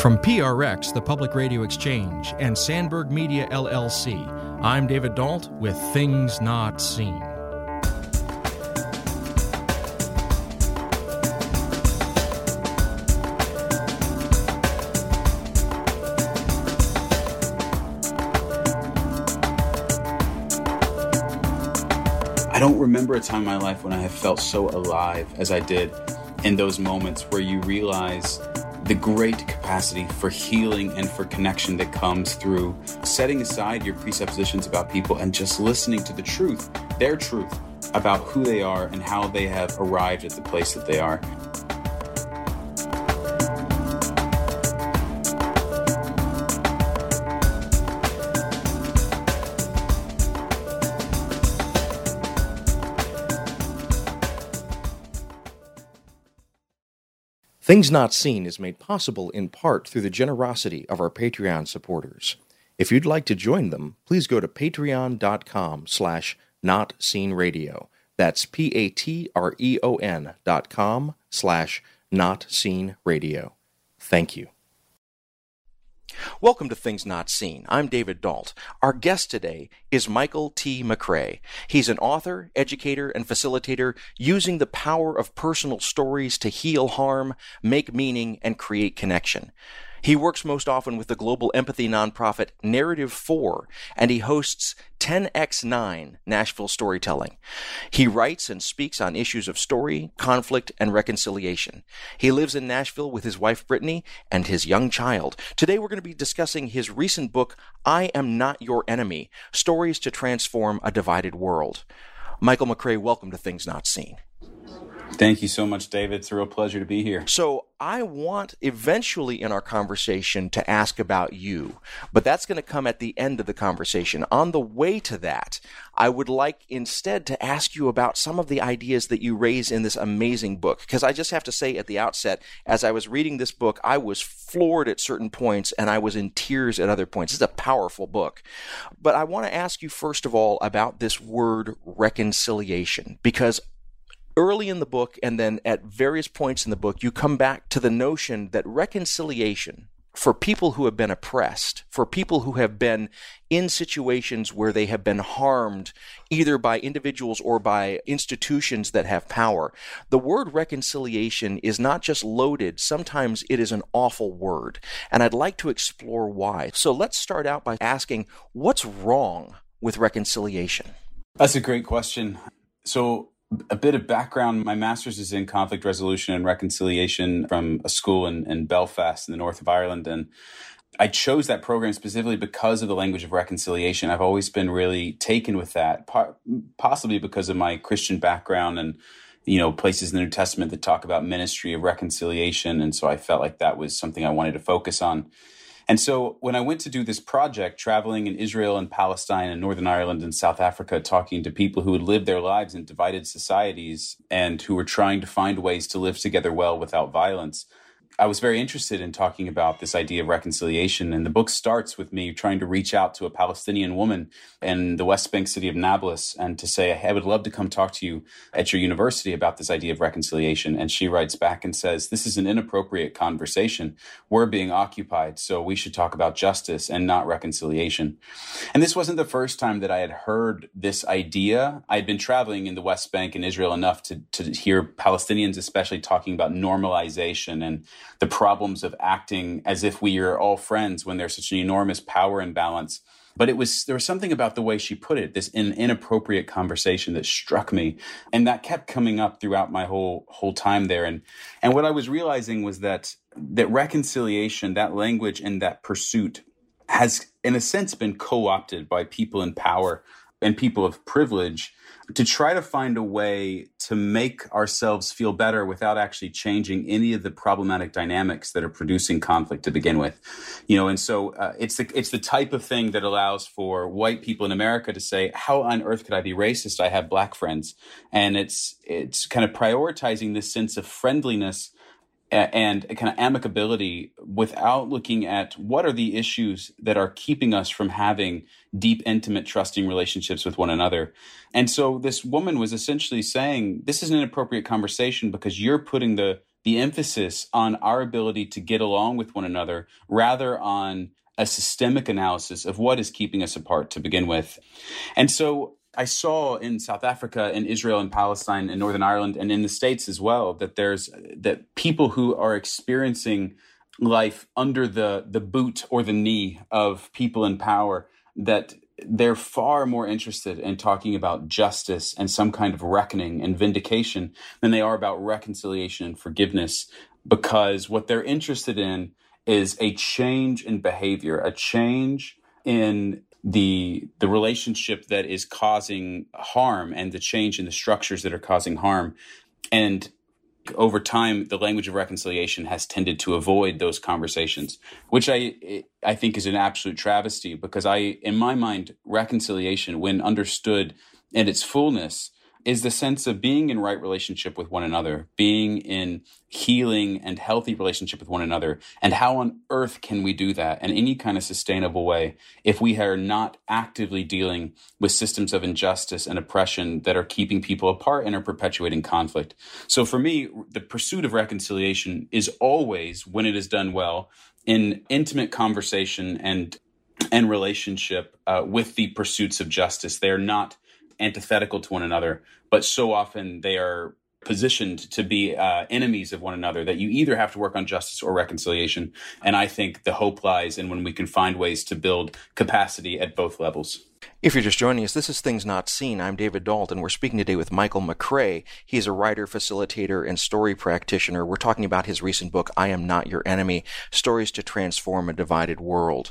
From PRX, the Public Radio Exchange, and Sandberg Media LLC, I'm David Dault with Things Not Seen. I don't remember a time in my life when I have felt so alive as I did in those moments where you realize the great capacity for healing and for connection that comes through setting aside your presuppositions about people and just listening to the truth, their truth, about who they are and how they have arrived at the place that they are. Things Not Seen is made possible in part through the generosity of our Patreon supporters. If you'd like to join them, please go to patreon.com slash notseenradio. That's P-A-T-R-E-O-N dot com slash notseenradio. Thank you. Welcome to Things Not Seen. I'm David Dault. Our guest today is Michael T. McRay. He's an author, educator, and facilitator using the power of personal stories to heal harm, make meaning, and create connection. He works most often with the global empathy nonprofit Narrative 4, and he hosts 10x9 Nashville Storytelling. He writes and speaks on issues of story, conflict, and reconciliation. He lives in Nashville with his wife Brittany and his young child. Today we're going to be discussing his recent book, I Am Not Your Enemy Stories to Transform a Divided World. Michael McRay, welcome to Things Not Seen. Thank you so much, David. It's a real pleasure to be here. So, I want eventually in our conversation to ask about you, but that's going to come at the end of the conversation. On the way to that, I would like instead to ask you about some of the ideas that you raise in this amazing book. Because I just have to say at the outset, as I was reading this book, I was floored at certain points and I was in tears at other points. It's a powerful book. But I want to ask you, first of all, about this word reconciliation, because early in the book and then at various points in the book, you come back to the notion that reconciliation for people who have been oppressed, for people who have been in situations where they have been harmed either by individuals or by institutions that have power, the word reconciliation is not just loaded, sometimes it is an awful word. And I'd like to explore why. So let's start out by asking what's wrong with reconciliation? That's a great question. So, a bit of background. My master's is in conflict resolution and reconciliation from a school in, in belfast in the north of ireland. And i chose that program specifically because of the language of reconciliation. I've always been really taken with that possibly because of my christian background and you know places in the new testament that talk about ministry of reconciliation. And so i felt like that was something i wanted to focus on and so when I went to do this project, traveling in Israel and Palestine and Northern Ireland and South Africa, talking to people who had lived their lives in divided societies and who were trying to find ways to live together well without violence, I was very interested in talking about this idea of reconciliation. And the book starts with me trying to reach out to a Palestinian woman in the West Bank city of Nablus and to say, hey, I would love to come talk to you at your university about this idea of reconciliation. And she writes back and says, This is an inappropriate conversation. We're being occupied, so we should talk about justice and not reconciliation. And this wasn't the first time that I had heard this idea. I'd been traveling in the West Bank and Israel enough to, to hear Palestinians, especially, talking about normalization and the problems of acting as if we are all friends when there's such an enormous power imbalance. But it was there was something about the way she put it, this in, inappropriate conversation that struck me, and that kept coming up throughout my whole whole time there. And and what I was realizing was that that reconciliation, that language, and that pursuit has, in a sense, been co-opted by people in power and people of privilege to try to find a way to make ourselves feel better without actually changing any of the problematic dynamics that are producing conflict to begin with. You know and so uh, it's the it's the type of thing that allows for white people in america to say how on earth could i be racist? I have black friends. And it's it's kind of prioritizing this sense of friendliness and kind of amicability without looking at what are the issues that are keeping us from having deep, intimate, trusting relationships with one another. And so this woman was essentially saying, this is an inappropriate conversation because you're putting the the emphasis on our ability to get along with one another rather on a systemic analysis of what is keeping us apart to begin with. And so I saw in South Africa and Israel and Palestine and Northern Ireland and in the States as well that there's that people who are experiencing life under the the boot or the knee of people in power that they're far more interested in talking about justice and some kind of reckoning and vindication than they are about reconciliation and forgiveness because what they're interested in is a change in behavior a change in the the relationship that is causing harm and the change in the structures that are causing harm. And over time the language of reconciliation has tended to avoid those conversations which i i think is an absolute travesty because i in my mind reconciliation when understood in its fullness is the sense of being in right relationship with one another, being in healing and healthy relationship with one another. And how on earth can we do that in any kind of sustainable way if we are not actively dealing with systems of injustice and oppression that are keeping people apart and are perpetuating conflict? So for me, the pursuit of reconciliation is always, when it is done well, in intimate conversation and and relationship uh, with the pursuits of justice. They are not antithetical to one another, but so often they are positioned to be uh, enemies of one another that you either have to work on justice or reconciliation. And I think the hope lies in when we can find ways to build capacity at both levels. If you're just joining us, this is Things Not Seen. I'm David Dault. We're speaking today with Michael McRay. He's a writer, facilitator, and story practitioner. We're talking about his recent book, I Am Not Your Enemy Stories to Transform a Divided World.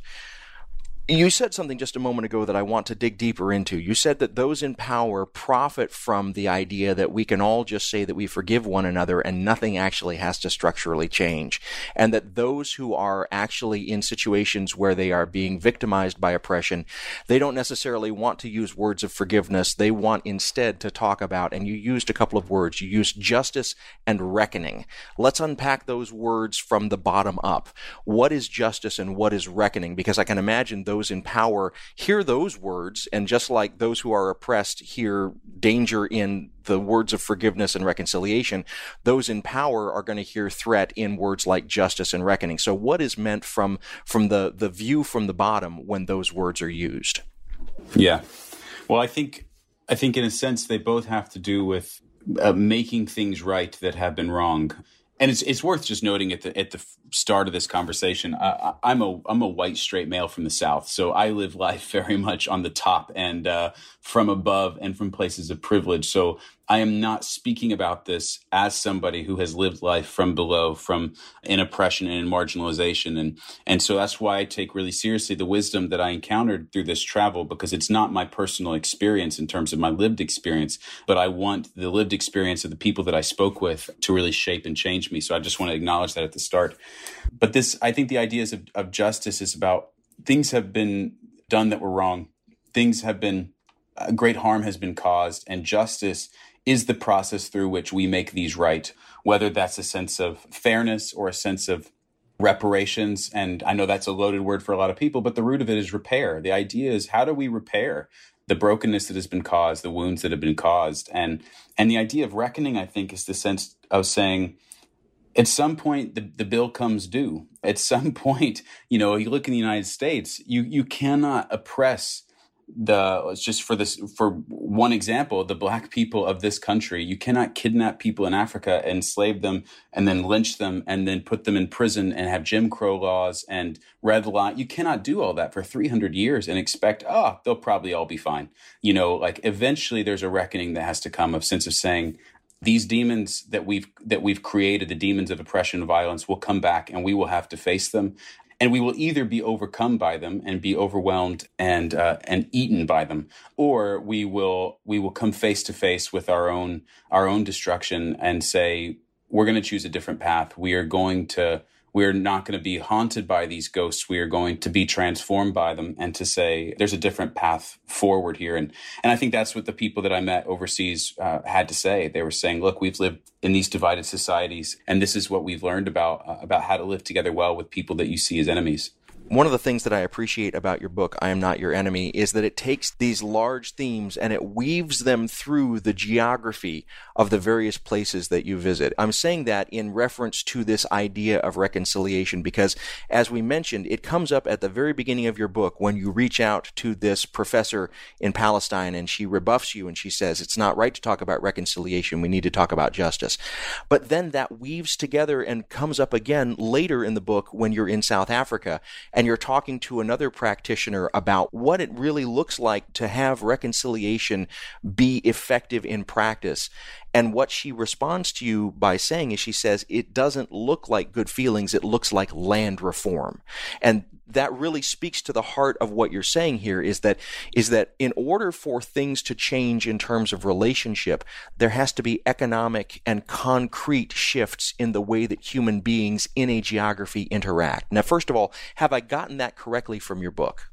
You said something just a moment ago that I want to dig deeper into. You said that those in power profit from the idea that we can all just say that we forgive one another and nothing actually has to structurally change. And that those who are actually in situations where they are being victimized by oppression, they don't necessarily want to use words of forgiveness. They want instead to talk about, and you used a couple of words, you used justice and reckoning. Let's unpack those words from the bottom up. What is justice and what is reckoning? Because I can imagine those those in power hear those words, and just like those who are oppressed hear danger in the words of forgiveness and reconciliation, those in power are going to hear threat in words like justice and reckoning. So, what is meant from from the the view from the bottom when those words are used? Yeah, well, I think I think in a sense they both have to do with uh, making things right that have been wrong and it's it's worth just noting at the at the start of this conversation, uh, I'm a I'm a white straight male from the South, so I live life very much on the top and uh, from above and from places of privilege. So I am not speaking about this as somebody who has lived life from below, from in oppression and in marginalization. And, and so that's why I take really seriously the wisdom that I encountered through this travel, because it's not my personal experience in terms of my lived experience, but I want the lived experience of the people that I spoke with to really shape and change me. So I just want to acknowledge that at the start. But this, I think the ideas of, of justice is about things have been done that were wrong. Things have been, uh, great harm has been caused, and justice is the process through which we make these right, whether that's a sense of fairness or a sense of reparations. And I know that's a loaded word for a lot of people, but the root of it is repair. The idea is how do we repair the brokenness that has been caused, the wounds that have been caused? And and the idea of reckoning, I think, is the sense of saying, at some point the, the bill comes due. At some point, you know, you look in the United States, you you cannot oppress the It's just for this for one example the black people of this country. You cannot kidnap people in africa enslave them and then lynch them and then put them in prison and have jim crow laws and red line you cannot do all that for 300 years and expect oh they'll probably all be fine. You know like eventually there's a reckoning that has to come of sense of saying these demons that we've that we've created the demons of oppression and violence will come back and we will have to face them and we will either be overcome by them and be overwhelmed and uh, and eaten by them, or we will we will come face to face with our own our own destruction and say we're going to choose a different path. We are going to we're not going to be haunted by these ghosts. We are going to be transformed by them and to say there's a different path forward here. And, and I think that's what the people that I met overseas uh, had to say. They were saying, look, we've lived in these divided societies and this is what we've learned about, uh, about how to live together well with people that you see as enemies. One of the things that I appreciate about your book, I Am Not Your Enemy, is that it takes these large themes and it weaves them through the geography of the various places that you visit. I'm saying that in reference to this idea of reconciliation because, as we mentioned, it comes up at the very beginning of your book when you reach out to this professor in Palestine and she rebuffs you and she says, It's not right to talk about reconciliation. We need to talk about justice. But then that weaves together and comes up again later in the book when you're in South Africa and you're talking to another practitioner about what it really looks like to have reconciliation be effective in practice. And what she responds to you by saying is she says, it doesn't look like good feelings, it looks like land reform. And that really speaks to the heart of what you're saying here is that is that in order for things to change in terms of relationship there has to be economic and concrete shifts in the way that human beings in a geography interact. Now first of all have i gotten that correctly from your book?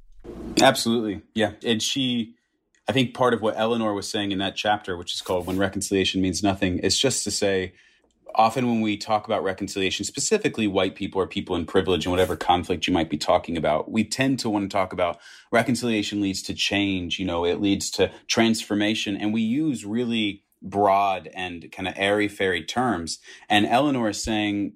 Absolutely. Yeah. And she i think part of what eleanor was saying in that chapter which is called when reconciliation means nothing is just to say often when we talk about reconciliation, specifically white people or people in privilege and whatever conflict you might be talking about, we tend to want to talk about reconciliation leads to change, you know, it leads to transformation. And we use really broad and kind of airy fairy terms. And Eleanor is saying,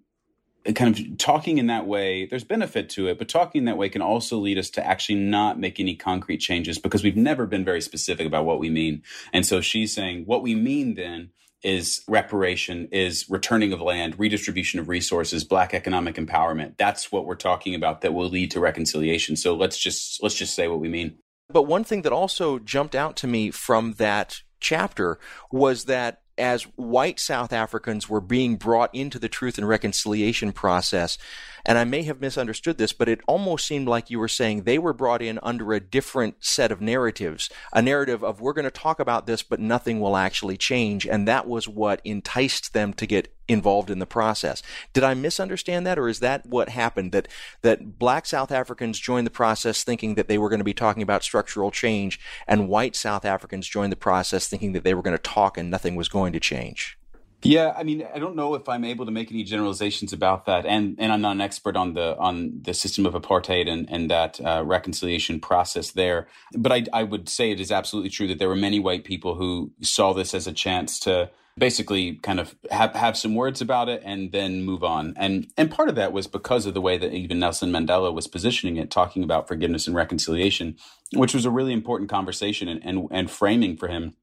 kind of talking in that way, there's benefit to it, but talking that way can also lead us to actually not make any concrete changes because we've never been very specific about what we mean. And so she's saying, what we mean then is reparation, is returning of land, redistribution of resources, black economic empowerment. That's what we're talking about that will lead to reconciliation. So let's just let's just say what we mean. But one thing that also jumped out to me from that chapter was that as white South Africans were being brought into the truth and reconciliation process, and I may have misunderstood this, but it almost seemed like you were saying they were brought in under a different set of narratives, a narrative of we're going to talk about this, but nothing will actually change. And that was what enticed them to get involved in the process. Did I misunderstand that, or is that what happened? That that black South Africans joined the process thinking that they were going to be talking about structural change, and white South Africans joined the process thinking that they were going to talk and nothing was going to change. Yeah, I mean, I don't know if I'm able to make any generalizations about that, and and I'm not an expert on the on the system of apartheid and and that uh, reconciliation process there. But I I would say it is absolutely true that there were many white people who saw this as a chance to basically kind of have have some words about it and then move on. And and part of that was because of the way that even Nelson Mandela was positioning it, talking about forgiveness and reconciliation, which was a really important conversation and and, and framing for him.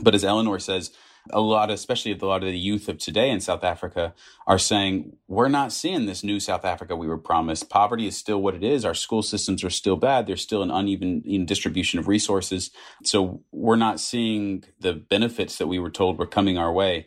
But as Eleanor says a lot, especially a lot of the youth of today in South Africa, are saying we're not seeing this new South Africa we were promised. Poverty is still what it is. Our school systems are still bad. There's still an uneven distribution of resources. So we're not seeing the benefits that we were told were coming our way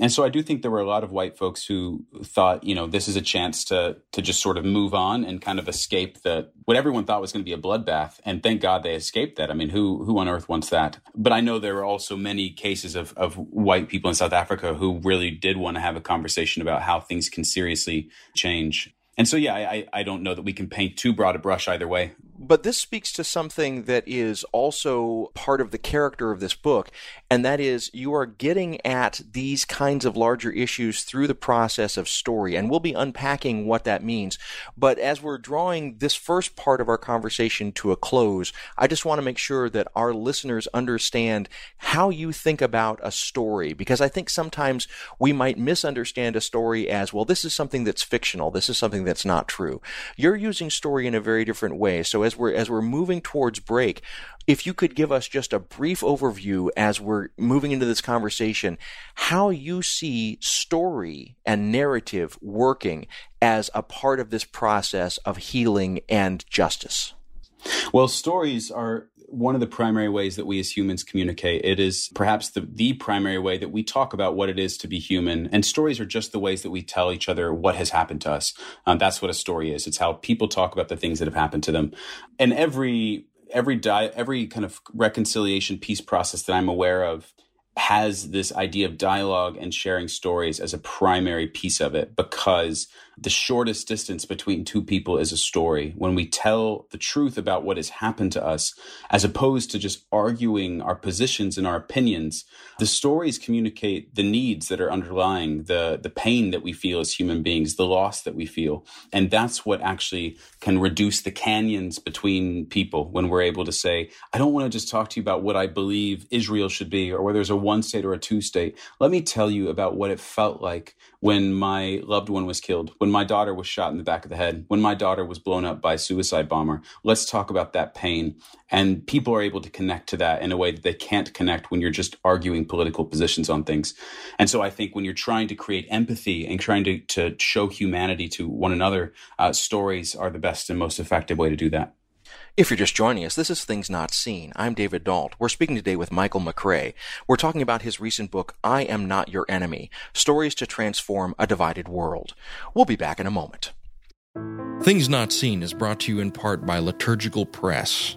and so I do think there were a lot of white folks who thought, you know, this is a chance to to just sort of move on and kind of escape the what everyone thought was going to be a bloodbath. And thank God they escaped that. I mean, who who on earth wants that? But I know there were also many cases of of white people in South Africa who really did want to have a conversation about how things can seriously change. And so, yeah, I, I don't know that we can paint too broad a brush either way. But this speaks to something that is also part of the character of this book, and that is you are getting at these kinds of larger issues through the process of story, and we'll be unpacking what that means. But as we're drawing this first part of our conversation to a close, I just want to make sure that our listeners understand how you think about a story, because I think sometimes we might misunderstand a story as, well, this is something that's fictional, this is something that's not true. You're using story in a very different way. So as we're as we're moving towards break, if you could give us just a brief overview as we're moving into this conversation, how you see story and narrative working as a part of this process of healing and justice. Well, stories are one of the primary ways that we as humans communicate. It is perhaps the, the primary way that we talk about what it is to be human. And stories are just the ways that we tell each other what has happened to us. Um, that's what a story is. It's how people talk about the things that have happened to them. And every every di- every kind of reconciliation peace process that I'm aware of has this idea of dialogue and sharing stories as a primary piece of it because the shortest distance between two people is a story. When we tell the truth about what has happened to us, as opposed to just arguing our positions and our opinions, the stories communicate the needs that are underlying the, the pain that we feel as human beings, the loss that we feel. And that's what actually can reduce the canyons between people when we're able to say, I don't want to just talk to you about what I believe Israel should be or whether there's a one state or a two state. Let me tell you about what it felt like when my loved one was killed, when my daughter was shot in the back of the head, when my daughter was blown up by a suicide bomber. Let's talk about that pain. And people are able to connect to that in a way that they can't connect when you're just arguing political positions on things. And so I think when you're trying to create empathy and trying to, to show humanity to one another, uh, stories are the best and most effective way to do that. If you're just joining us, this is Things Not Seen. I'm David Dault. We're speaking today with Michael McRay. We're talking about his recent book, I Am Not Your Enemy Stories to Transform a Divided World. We'll be back in a moment. Things Not Seen is brought to you in part by Liturgical Press.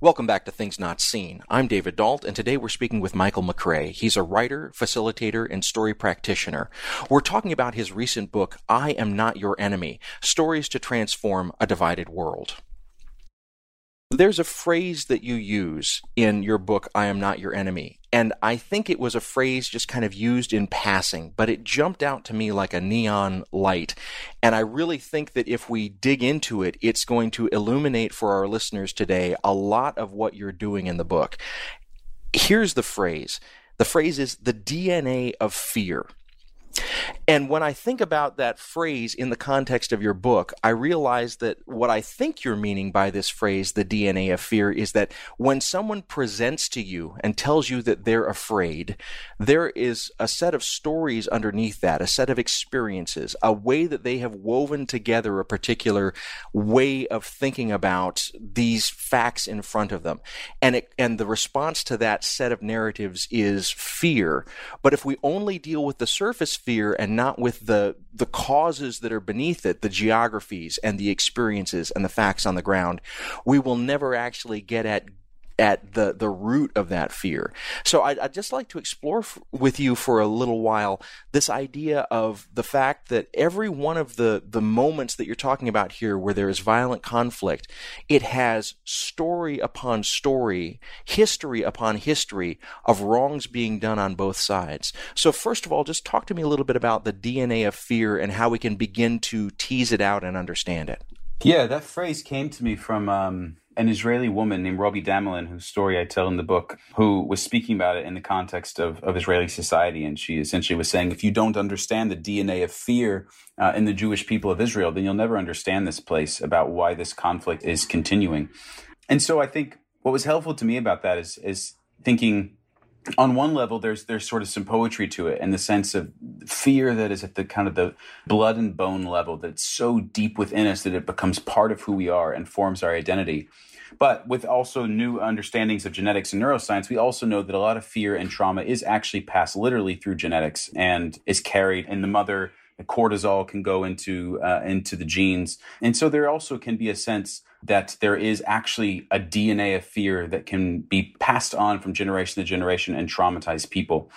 Welcome back to Things Not Seen. I'm David Dault, and today we're speaking with Michael McRay. He's a writer, facilitator, and story practitioner. We're talking about his recent book, I Am Not Your Enemy Stories to Transform a Divided World. There's a phrase that you use in your book, I Am Not Your Enemy. And I think it was a phrase just kind of used in passing, but it jumped out to me like a neon light. And I really think that if we dig into it, it's going to illuminate for our listeners today a lot of what you're doing in the book. Here's the phrase the phrase is the DNA of fear. And when I think about that phrase in the context of your book, I realize that what I think you're meaning by this phrase, the DNA of fear, is that when someone presents to you and tells you that they're afraid, there is a set of stories underneath that, a set of experiences, a way that they have woven together a particular way of thinking about these facts in front of them. And it, and the response to that set of narratives is fear. But if we only deal with the surface fear and not with the the causes that are beneath it, the geographies and the experiences and the facts on the ground, we will never actually get at at the, the root of that fear. So I'd, I'd just like to explore f- with you for a little while this idea of the fact that every one of the, the moments that you're talking about here where there is violent conflict, it has story upon story, history upon history of wrongs being done on both sides. So first of all, just talk to me a little bit about the DNA of fear and how we can begin to tease it out and understand it. Yeah, that phrase came to me from um an Israeli woman named Robi Damelin, whose story I tell in the book, who was speaking about it in the context of, of Israeli society. And she essentially was saying, if you don't understand the DNA of fear uh, in the Jewish people of Israel, then you'll never understand this place about why this conflict is continuing. And so I think what was helpful to me about that is, is thinking on one level there's there's sort of some poetry to it in the sense of fear that is at the kind of the blood and bone level that's so deep within us that it becomes part of who we are and forms our identity but with also new understandings of genetics and neuroscience, we also know that a lot of fear and trauma is actually passed literally through genetics and is carried in the mother. Cortisol can go into uh, into the genes, and so there also can be a sense that there is actually a DNA of fear that can be passed on from generation to generation and traumatize people.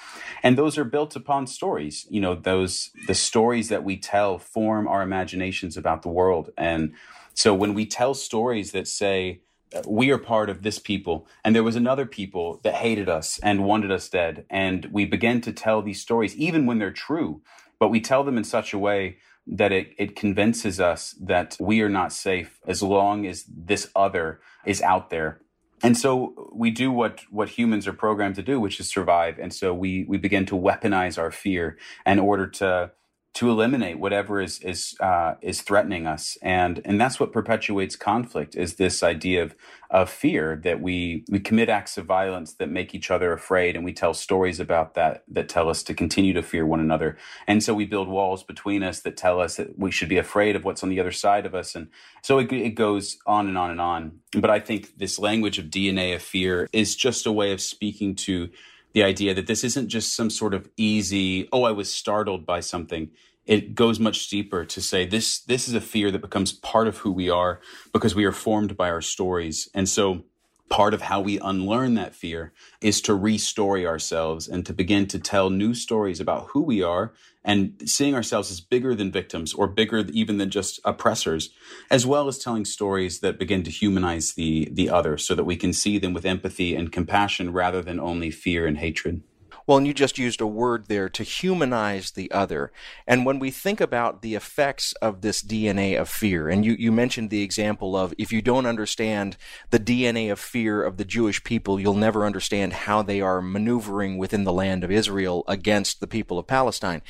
And those are built upon stories. You know, those the stories that we tell form our imaginations about the world. And so when we tell stories that say, we are part of this people and there was another people that hated us and wanted us dead and we begin to tell these stories even when they're true but we tell them in such a way that it, it convinces us that we are not safe as long as this other is out there. And so we do what what humans are programmed to do which is survive. And so we we begin to weaponize our fear in order to to eliminate whatever is is uh, is threatening us, and and that's what perpetuates conflict is this idea of of fear that we we commit acts of violence that make each other afraid, and we tell stories about that that tell us to continue to fear one another, and so we build walls between us that tell us that we should be afraid of what's on the other side of us, and so it, it goes on and on and on. But I think this language of DNA of fear is just a way of speaking to the idea that this isn't just some sort of easy, oh, I was startled by something. It goes much deeper to say this this is a fear that becomes part of who we are because we are formed by our stories. And so part of how we unlearn that fear is to restory ourselves and to begin to tell new stories about who we are and seeing ourselves as bigger than victims or bigger even than just oppressors as well as telling stories that begin to humanize the the other so that we can see them with empathy and compassion rather than only fear and hatred well, and you just used a word there to humanize the other. And when we think about the effects of this DNA of fear, and you, you mentioned the example of if you don't understand the DNA of fear of the Jewish people, you'll never understand how they are maneuvering within the land of Israel against the people of Palestine.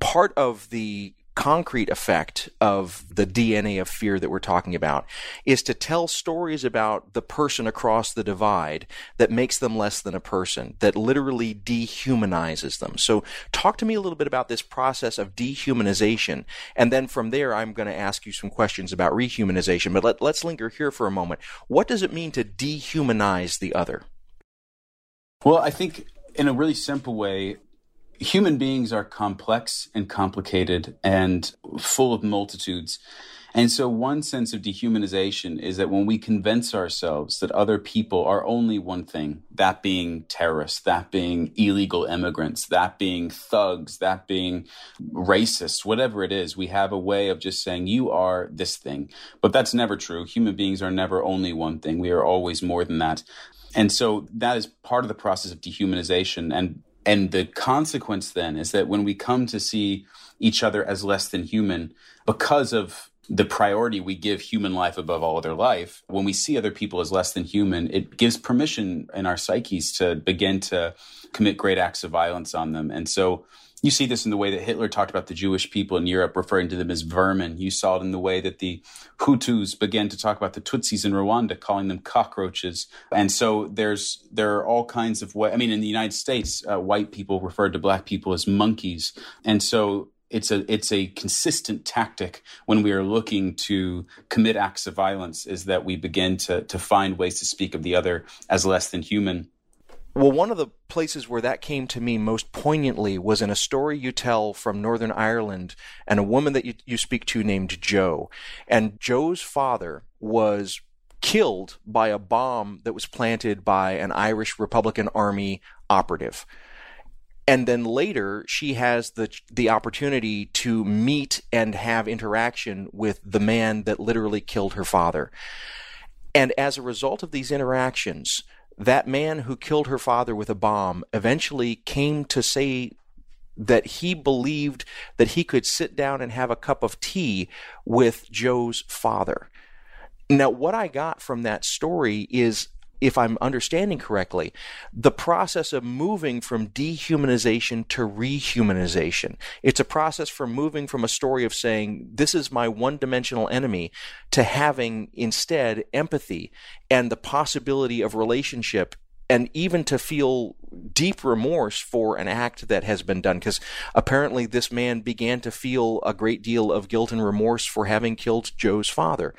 Part of the concrete effect of the DNA of fear that we're talking about is to tell stories about the person across the divide that makes them less than a person, that literally dehumanizes them. So, talk to me a little bit about this process of dehumanization. And then from there, I'm going to ask you some questions about rehumanization. But let, let's linger here for a moment. What does it mean to dehumanize the other? Well, I think in a really simple way, human beings are complex and complicated and full of multitudes. And so, one sense of dehumanization is that when we convince ourselves that other people are only one thing, that being terrorists, that being illegal immigrants, that being thugs, that being racists, whatever it is, we have a way of just saying, you are this thing. But that's never true. Human beings are never only one thing, we are always more than that. And so, that is part of the process of dehumanization. And and the consequence then is that when we come to see each other as less than human, because of the priority we give human life above all other life, when we see other people as less than human, it gives permission in our psyches to begin to commit great acts of violence on them. And so you see this in the way that Hitler talked about the Jewish people in Europe, referring to them as vermin. You saw it in the way that the Hutus began to talk about the Tutsis in Rwanda, calling them cockroaches. And so there's there are all kinds of way. I mean, in the United States, uh, white people referred to black people as monkeys, and so it's a it's a consistent tactic when we are looking to commit acts of violence is that we begin to to find ways to speak of the other as less than human well, one of the places where that came to me most poignantly was in a story you tell from Northern Ireland and a woman that you, you speak to named Jo. And Jo's father was killed by a bomb that was planted by an Irish Republican Army operative. And then later, she has the the opportunity to meet and have interaction with the man that literally killed her father. And as a result of these interactions, that man who killed her father with a bomb eventually came to say that he believed that he could sit down and have a cup of tea with Jo's father. Now, what I got from that story is if I'm understanding correctly, the process of moving from dehumanization to rehumanization. It's a process from moving from a story of saying, this is my one dimensional enemy, to having instead empathy and the possibility of relationship and even to feel deep remorse for an act that has been done because apparently this man began to feel a great deal of guilt and remorse for having killed Jo's father.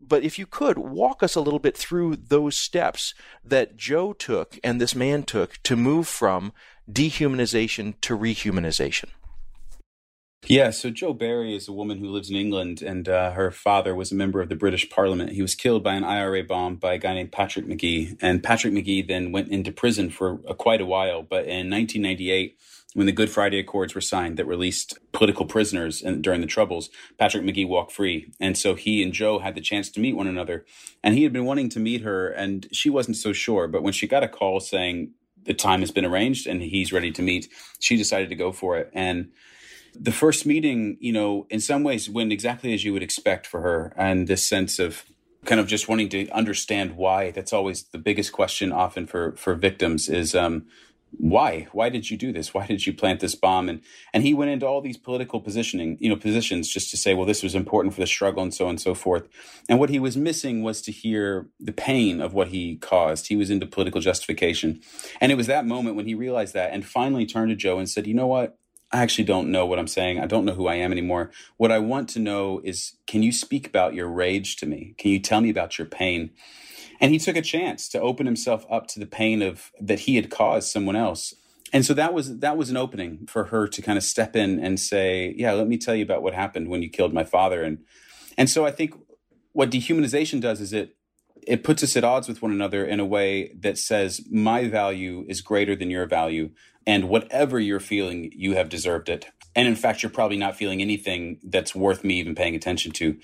But if you could walk us a little bit through those steps that Jo took and this man took to move from dehumanization to rehumanization. Yeah, so Jo Berry is a woman who lives in England, and uh, her father was a member of the British Parliament. He was killed by an IRA bomb by a guy named Patrick Magee, and Patrick Magee then went into prison for uh, quite a while. But in 1998, when the Good Friday Accords were signed that released political prisoners during the Troubles, Patrick Magee walked free. And so he and Jo had the chance to meet one another. And he had been wanting to meet her, and she wasn't so sure. But when she got a call saying the time has been arranged and he's ready to meet, she decided to go for it. And the first meeting, you know, in some ways went exactly as you would expect for her, and this sense of kind of just wanting to understand why. That's always the biggest question, often for for victims, is um, why? Why did you do this? Why did you plant this bomb? And and he went into all these political positioning you know positions just to say well this was important for the struggle and so on and so forth. And what he was missing was to hear the pain of what he caused. He was into political justification. And it was that moment when he realized that and finally turned to jo and said you know what I actually don't know what I'm saying. I don't know who I am anymore. What I want to know is can you speak about your rage to me? Can you tell me about your pain? And he took a chance to open himself up to the pain of that he had caused someone else. And so that was that was an opening for her to kind of step in and say, "Yeah, let me tell you about what happened when you killed my father." And and so I think what dehumanization does is it it puts us at odds with one another in a way that says my value is greater than your value and whatever you're feeling you have deserved it. And in fact you're probably not feeling anything that's worth me even paying attention to.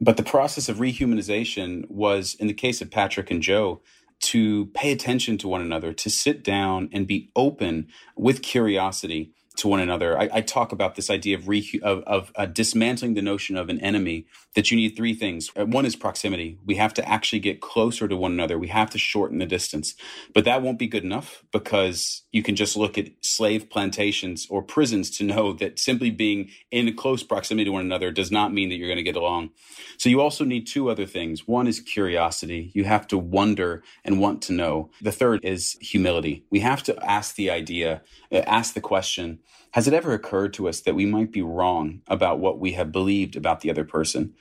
But the process of rehumanization was in the case of Patrick and Jo to pay attention to one another to sit down and be open with curiosity to one another. I, I talk about this idea of, re, of, of uh, dismantling the notion of an enemy. That you need three things. Uh, one is proximity. We have to actually get closer to one another. We have to shorten the distance, but that won't be good enough because you can just look at slave plantations or prisons to know that simply being in close proximity to one another does not mean that you're going to get along. So you also need two other things. One is curiosity. You have to wonder and want to know. The third is humility. We have to ask the idea, uh, ask the question has it ever occurred to us that we might be wrong about what we have believed about the other person?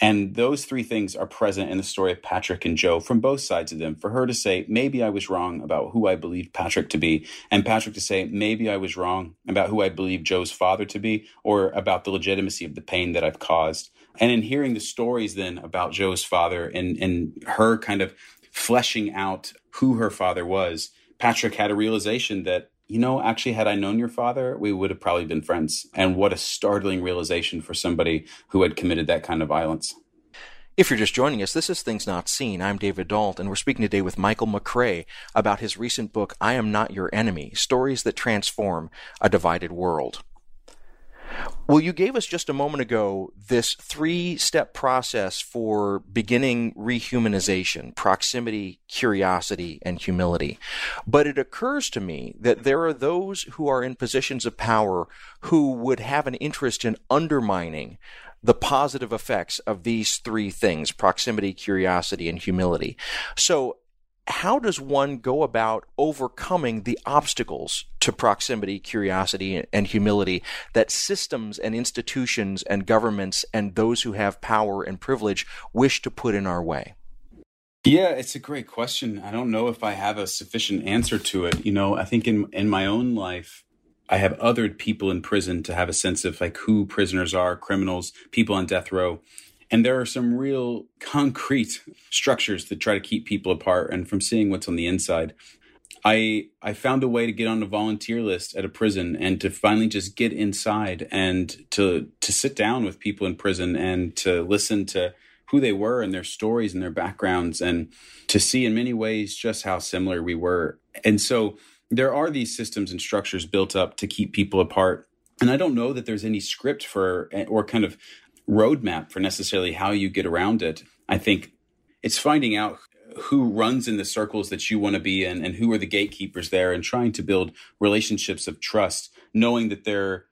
And those three things are present in the story of Patrick and Jo from both sides of them. For her to say, maybe I was wrong about who I believed Patrick to be, and Patrick to say, maybe I was wrong about who I believed Jo's father to be, or about the legitimacy of the pain that I've caused. And in hearing the stories then about Jo's father and, and her kind of fleshing out who her father was, Patrick had a realization that you know, actually, had I known your father, we would have probably been friends. And what a startling realization for somebody who had committed that kind of violence. If you're just joining us, this is Things Not Seen. I'm David Dault, and we're speaking today with Michael McRay about his recent book, I Am Not Your Enemy Stories That Transform a Divided World. Well, you gave us just a moment ago this three step process for beginning rehumanization proximity, curiosity, and humility. But it occurs to me that there are those who are in positions of power who would have an interest in undermining the positive effects of these three things proximity, curiosity, and humility. So, how does one go about overcoming the obstacles to proximity, curiosity, and humility that systems and institutions and governments and those who have power and privilege wish to put in our way? Yeah, it's a great question. I don't know if I have a sufficient answer to it. You know, I think in in my own life, I have othered people in prison to have a sense of like who prisoners are, criminals, people on death row. And there are some real concrete structures that try to keep people apart. And from seeing what's on the inside, I I found a way to get on a volunteer list at a prison and to finally just get inside and to to sit down with people in prison and to listen to who they were and their stories and their backgrounds and to see in many ways just how similar we were. And so there are these systems and structures built up to keep people apart. And I don't know that there's any script for or kind of roadmap for necessarily how you get around it. I think it's finding out who runs in the circles that you want to be in and who are the gatekeepers there and trying to build relationships of trust, knowing that they're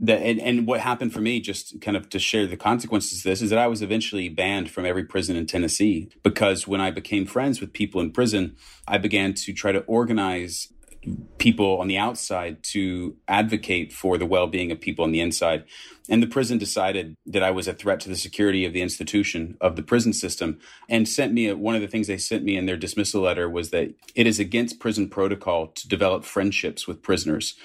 that and, and what happened for me just kind of to share the consequences of this is that I was eventually banned from every prison in Tennessee because when I became friends with people in prison, I began to try to organize people on the outside to advocate for the well-being of people on the inside. And the prison decided that I was a threat to the security of the institution of the prison system and sent me a, one of the things they sent me in their dismissal letter was that it is against prison protocol to develop friendships with prisoners.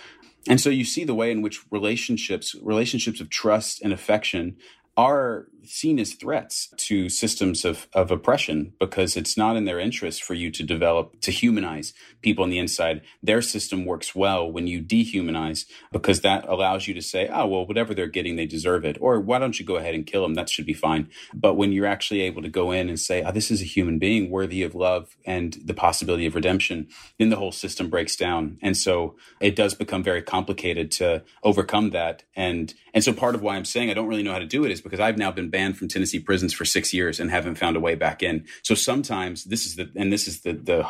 And so you see the way in which relationships, relationships of trust and affection are seen as threats to systems of, of oppression because it's not in their interest for you to develop, to humanize people on the inside. Their system works well when you dehumanize because that allows you to say, oh, well, whatever they're getting, they deserve it. Or why don't you go ahead and kill them? That should be fine. But when you're actually able to go in and say, oh, this is a human being worthy of love and the possibility of redemption, then the whole system breaks down. And so it does become very complicated to overcome that. And, and so part of why I'm saying I don't really know how to do it is because I've now been banned from Tennessee prisons for six years and haven't found a way back in. So sometimes this is the and this is the the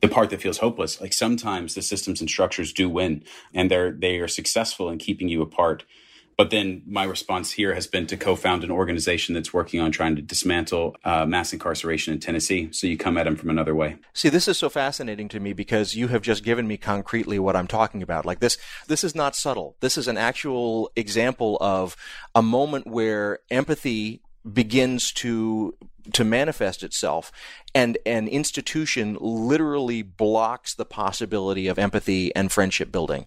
the part that feels hopeless. Like sometimes the systems and structures do win, and they're they are successful in keeping you apart. But then my response here has been to co-found an organization that's working on trying to dismantle uh, mass incarceration in Tennessee. So you come at them from another way. See, this is so fascinating to me because you have just given me concretely what I'm talking about. Like this, this is not subtle. This is an actual example of a moment where empathy begins to to manifest itself and an institution literally blocks the possibility of empathy and friendship building.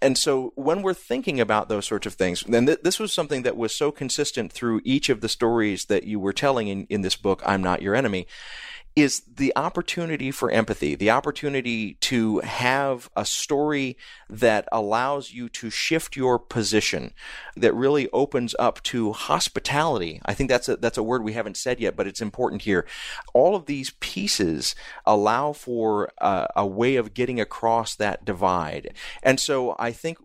And so when we're thinking about those sorts of things then th- this was something that was so consistent through each of the stories that you were telling in, in this book i'm not your enemy is the opportunity for empathy, the opportunity to have a story that allows you to shift your position, that really opens up to hospitality. I think that's a, that's a word we haven't said yet, but it's important here. All of these pieces allow for a, a way of getting across that divide. And so I think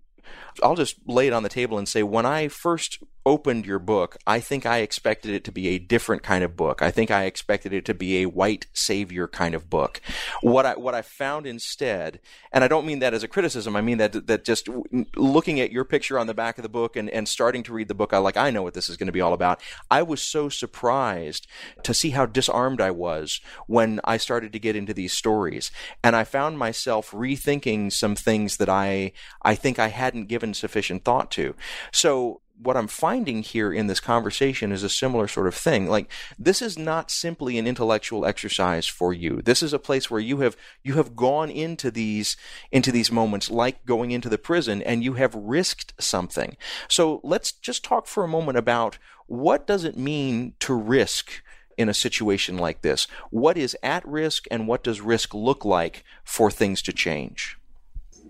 I'll just lay it on the table and say when I first opened your book, I think I expected it to be a different kind of book. I think I expected it to be a white savior kind of book. What I what I found instead, and I don't mean that as a criticism. I mean that that just looking at your picture on the back of the book and and starting to read the book, I like I know what this is going to be all about. I was so surprised to see how disarmed I was when I started to get into these stories, and I found myself rethinking some things that I I think I hadn't given sufficient thought to. So what I'm finding here in this conversation is a similar sort of thing. Like this is not simply an intellectual exercise for you. This is a place where you have you have gone into these into these moments like going into the prison and you have risked something. So let's just talk for a moment about what does it mean to risk in a situation like this? What is at risk and what does risk look like for things to change?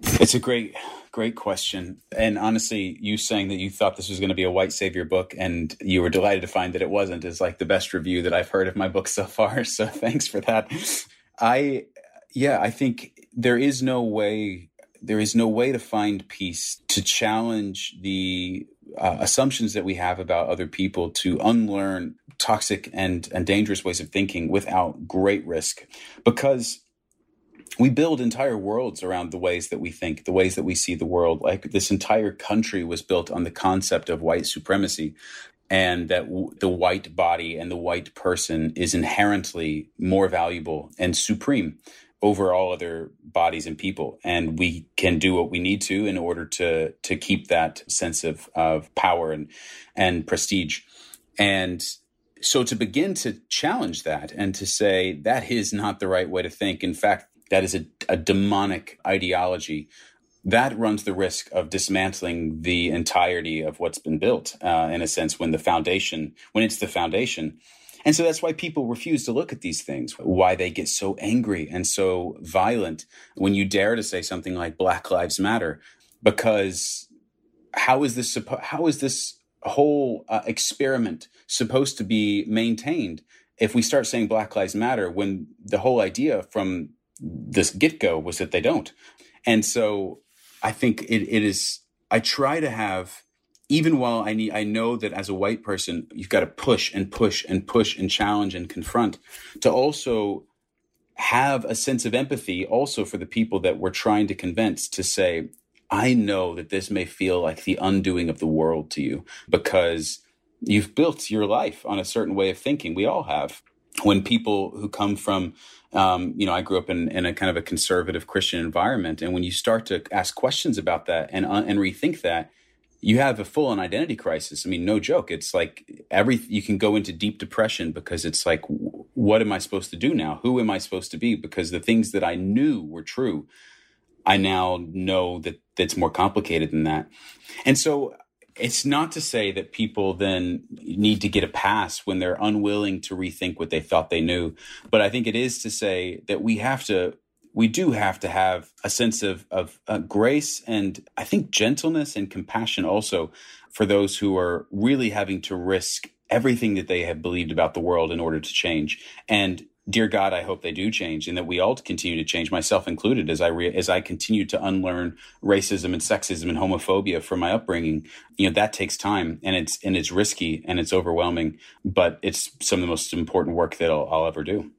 It's a great Great question. And honestly, you saying that you thought this was going to be a white savior book and you were delighted to find that it wasn't is like the best review that I've heard of my book so far. So thanks for that. I, yeah, I think there is no way, there is no way to find peace to challenge the uh, assumptions that we have about other people to unlearn toxic and, and dangerous ways of thinking without great risk because we build entire worlds around the ways that we think, the ways that we see the world. Like this entire country was built on the concept of white supremacy and that w- the white body and the white person is inherently more valuable and supreme over all other bodies and people and we can do what we need to in order to to keep that sense of of power and and prestige and so to begin to challenge that and to say that is not the right way to think in fact that is a, a demonic ideology that runs the risk of dismantling the entirety of what's been built uh, in a sense when the foundation when it's the foundation. And so that's why people refuse to look at these things why they get so angry and so violent when you dare to say something like black lives matter because how is this how is this whole uh, experiment supposed to be maintained if we start saying black lives matter when the whole idea from this get go was that they don't. And so I think it, it is, I try to have, even while I need, I know that as a white person, you've got to push and push and push and challenge and confront to also have a sense of empathy also for the people that we're trying to convince to say, I know that this may feel like the undoing of the world to you because you've built your life on a certain way of thinking. We all have. When people who come from um, you know, I grew up in, in a kind of a conservative Christian environment. And when you start to ask questions about that and, uh, and rethink that, you have a full on identity crisis. I mean, no joke. It's like every, you can go into deep depression because it's like, what am I supposed to do now? Who am I supposed to be? Because the things that I knew were true, I now know that that's more complicated than that. And so it's not to say that people then need to get a pass when they're unwilling to rethink what they thought they knew. But I think it is to say that we have to, we do have to have a sense of, of uh, grace and I think gentleness and compassion also for those who are really having to risk everything that they have believed about the world in order to change. And dear God, I hope they do change, and that we all continue to change, myself included, as I re- as I continue to unlearn racism and sexism and homophobia from my upbringing. You know that takes time, and it's and it's risky and it's overwhelming, but it's some of the most important work that I'll, I'll ever do.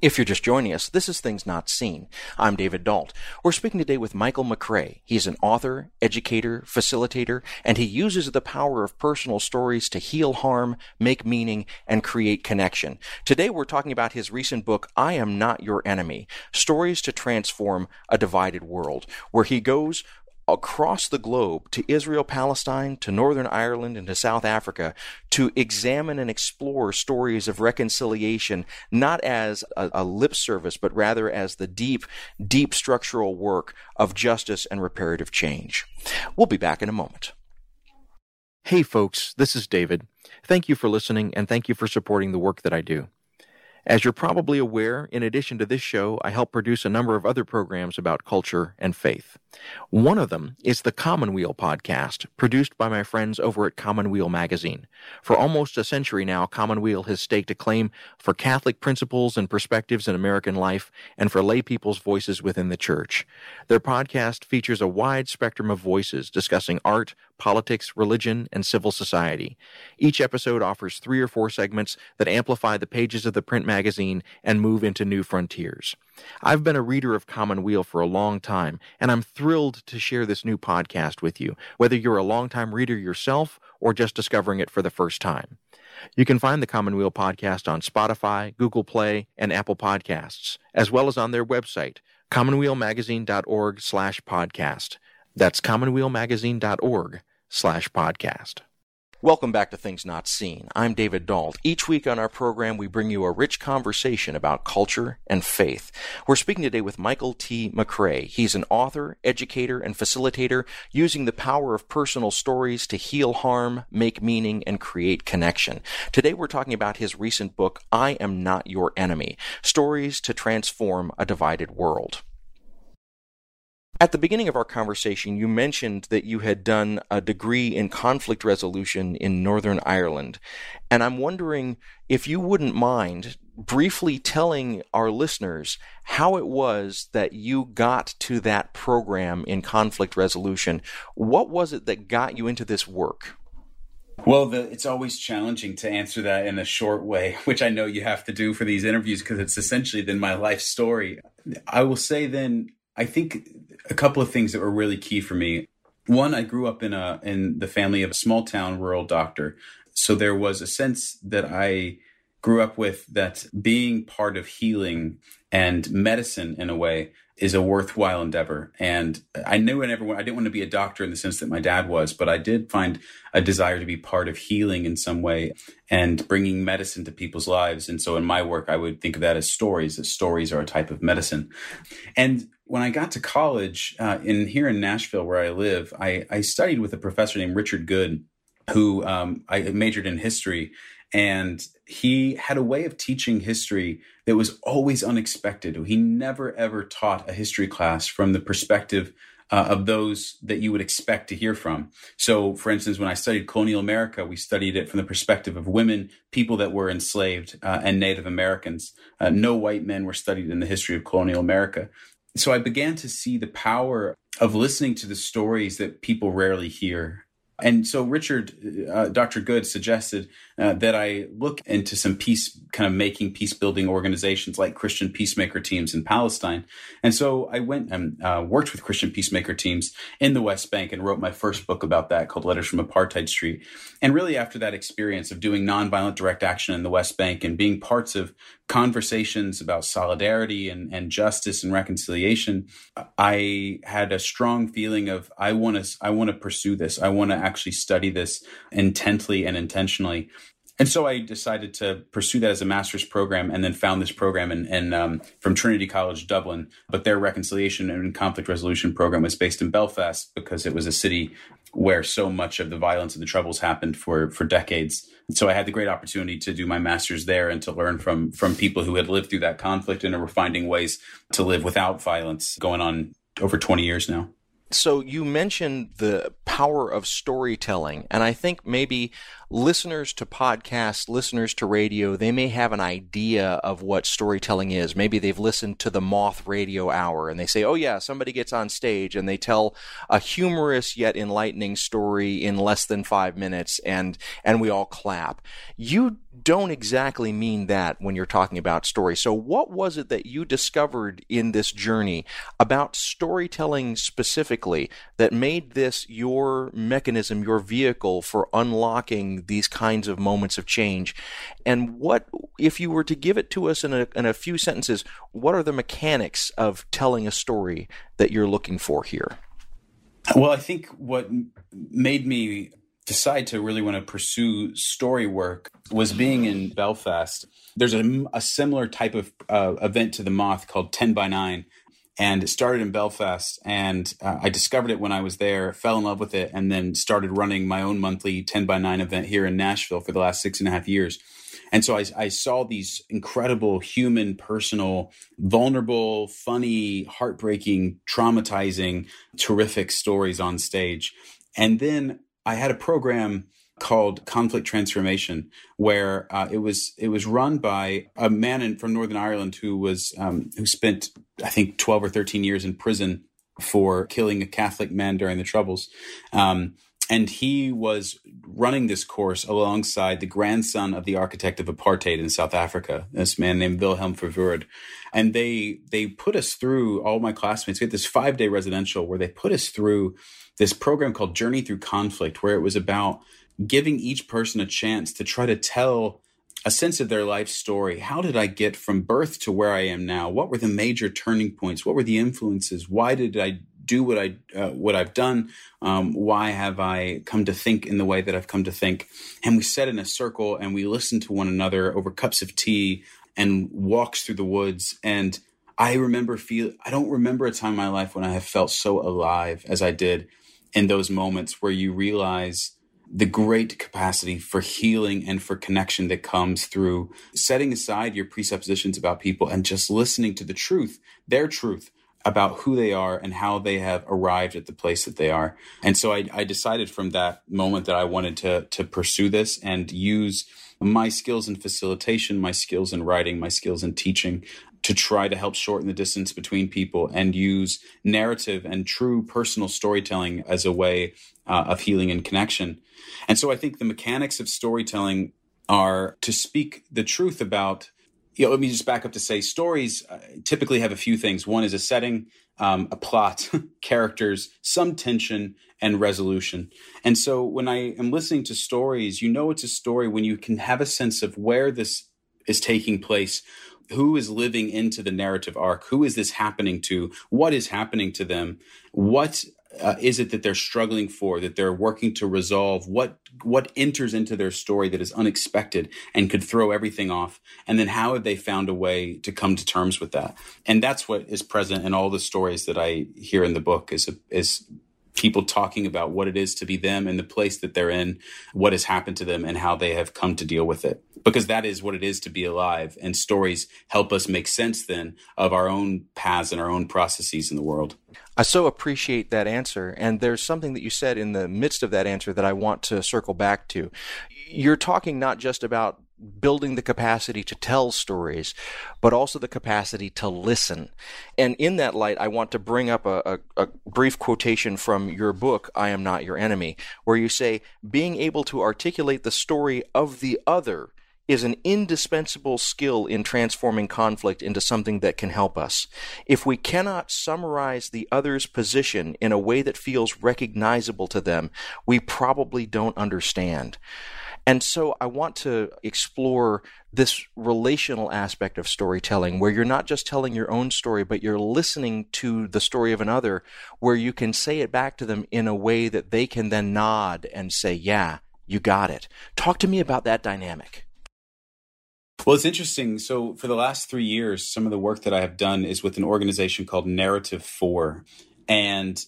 If you're just joining us, this is Things Not Seen. I'm David Dault. We're speaking today with Michael McRay. He's an author, educator, facilitator, and he uses the power of personal stories to heal harm, make meaning, and create connection. Today we're talking about his recent book, I Am Not Your Enemy Stories to Transform a Divided World, where he goes across the globe to Israel, Palestine, to Northern Ireland, and to South Africa to examine and explore stories of reconciliation, not as a, a, lip service, but rather as the deep, deep structural work of justice and reparative change. We'll be back in a moment. Hey, folks, this is David. Thank you for listening, and thank you for supporting the work that I do. As you're probably aware, in addition to this show, I help produce a number of other programs about culture and faith. One of them is the Commonweal podcast, produced by my friends over at Commonweal Magazine. For almost a century now, Commonweal has staked a claim for Catholic principles and perspectives in American life and for lay people's voices within the church. Their podcast features a wide spectrum of voices discussing art, politics, religion, and civil society. Each episode offers three or four segments that amplify the pages of the print magazine and move into new frontiers. I've been a reader of Commonweal for a long time, and I'm thrilled to share this new podcast with you, whether you're a longtime reader yourself or just discovering it for the first time. You can find the Commonweal podcast on Spotify, Google Play, and Apple Podcasts, as well as on their website, commonwealmagazine.org slash podcast. That's commonwealmagazine.org slash podcast. Welcome back to Things Not Seen. I'm David Dault. Each week on our program, we bring you a rich conversation about culture and faith. We're speaking today with Michael T. McRay. He's an author, educator, and facilitator using the power of personal stories to heal harm, make meaning, and create connection. Today, we're talking about his recent book, I Am Not Your Enemy Stories to Transform a Divided World. At the beginning of our conversation, you mentioned that you had done a degree in conflict resolution in Northern Ireland. And I'm wondering if you wouldn't mind briefly telling our listeners how it was that you got to that program in conflict resolution. What was it that got you into this work? Well, the, it's always challenging to answer that in a short way, which I know you have to do for these interviews because it's essentially then my life story. I will say then, I think a couple of things that were really key for me. One, I grew up in a in the family of a small town rural doctor, so there was a sense that I grew up with that being part of healing and medicine in a way is a worthwhile endeavor. And I knew I never I didn't want to be a doctor in the sense that my dad was, but I did find a desire to be part of healing in some way and bringing medicine to people's lives. And so in my work, I would think of that as stories, that stories are a type of medicine. And when I got to college uh, in here in Nashville, where I live, I, I studied with a professor named Richard Goode, who um, I majored in history, and he had a way of teaching history that was always unexpected. He never ever taught a history class from the perspective uh, of those that you would expect to hear from. So, for instance, when I studied colonial America, we studied it from the perspective of women, people that were enslaved, uh, and Native Americans. Uh, no white men were studied in the history of colonial America so I began to see the power of listening to the stories that people rarely hear and so Richard, uh, Dr. Goode suggested uh, that I look into some peace, kind of making peace building organizations like Christian peacemaker teams in Palestine. And so I went and uh, worked with Christian peacemaker teams in the West Bank and wrote my first book about that called Letters from Apartheid Street. And really after that experience of doing nonviolent direct action in the West Bank and being parts of conversations about solidarity and, and justice and reconciliation, I had a strong feeling of I want to I want to pursue this. I want to actually study this intently and intentionally. And so I decided to pursue that as a master's program and then found this program in um, from Trinity College Dublin. But their reconciliation and conflict resolution program was based in Belfast because it was a city where so much of the violence and the troubles happened for, for decades. So I had the great opportunity to do my master's there and to learn from, from people who had lived through that conflict and were finding ways to live without violence going on over 20 years now. So you mentioned the power of storytelling, and I think maybe listeners to podcasts, listeners to radio, they may have an idea of what storytelling is. Maybe they've listened to the Moth Radio Hour and they say, oh, yeah, somebody gets on stage and they tell a humorous yet enlightening story in less than five minutes and, and we all clap. You don't exactly mean that when you're talking about story. So, what was it that you discovered in this journey about storytelling specifically that made this your mechanism, your vehicle for unlocking these kinds of moments of change? And what, if you were to give it to us in a, in a few sentences, what are the mechanics of telling a story that you're looking for here? Well, I think what made me decide to really want to pursue story work was being in Belfast. There's a, a similar type of uh, event to the Moth called 10 by 9. And it started in Belfast. And uh, I discovered it when I was there, fell in love with it, and then started running my own monthly 10 by 9 event here in Nashville for the last six and a half years. And so I, I saw these incredible human, personal, vulnerable, funny, heartbreaking, traumatizing, terrific stories on stage. And then I had a program called Conflict Transformation, where uh, it was it was run by a man in, from Northern Ireland who was um, who spent I think twelve or thirteen years in prison for killing a Catholic man during the Troubles. Um, and he was running this course alongside the grandson of the architect of apartheid in South Africa, this man named Wilhelm Verwoerd. And they they put us through all my classmates. We had this five day residential where they put us through this program called Journey Through Conflict, where it was about giving each person a chance to try to tell a sense of their life story. How did I get from birth to where I am now? What were the major turning points? What were the influences? Why did I do what I uh, what I've done? Um, why have I come to think in the way that I've come to think? And we sat in a circle and we listened to one another over cups of tea and walks through the woods. And I remember feel I don't remember a time in my life when I have felt so alive as I did in those moments where you realize the great capacity for healing and for connection that comes through setting aside your presuppositions about people and just listening to the truth, their truth about who they are and how they have arrived at the place that they are. And so I, I decided from that moment that I wanted to, to pursue this and use my skills in facilitation, my skills in writing, my skills in teaching to try to help shorten the distance between people and use narrative and true personal storytelling as a way uh, of healing and connection. And so I think the mechanics of storytelling are to speak the truth about. You know, let me just back up to say stories uh, typically have a few things. One is a setting, um, a plot, characters, some tension, and resolution. And so when I am listening to stories, you know it's a story when you can have a sense of where this is taking place who is living into the narrative arc? Who is this happening to? What is happening to them? What uh, is it that they're struggling for that they're working to resolve? What what enters into their story that is unexpected and could throw everything off? And then how have they found a way to come to terms with that? And that's what is present in all the stories that i hear in the book is is people talking about what it is to be them and the place that they're in, what has happened to them, and how they have come to deal with it. Because that is what it is to be alive. And stories help us make sense then of our own paths and our own processes in the world. I so appreciate that answer. And there's something that you said in the midst of that answer that I want to circle back to. You're talking not just about building the capacity to tell stories, but also the capacity to listen. And in that light, I want to bring up a, a, a, brief quotation from your book, I Am Not Your Enemy, where you say, being able to articulate the story of the other is an indispensable skill in transforming conflict into something that can help us. If we cannot summarize the other's position in a way that feels recognizable to them, we probably don't understand. And so I want to explore this relational aspect of storytelling where you're not just telling your own story, but you're listening to the story of another, where you can say it back to them in a way that they can then nod and say, Yeah, you got it. Talk to me about that dynamic. Well, it's interesting. So, for the last three years, some of the work that I have done is with an organization called Narrative 4. And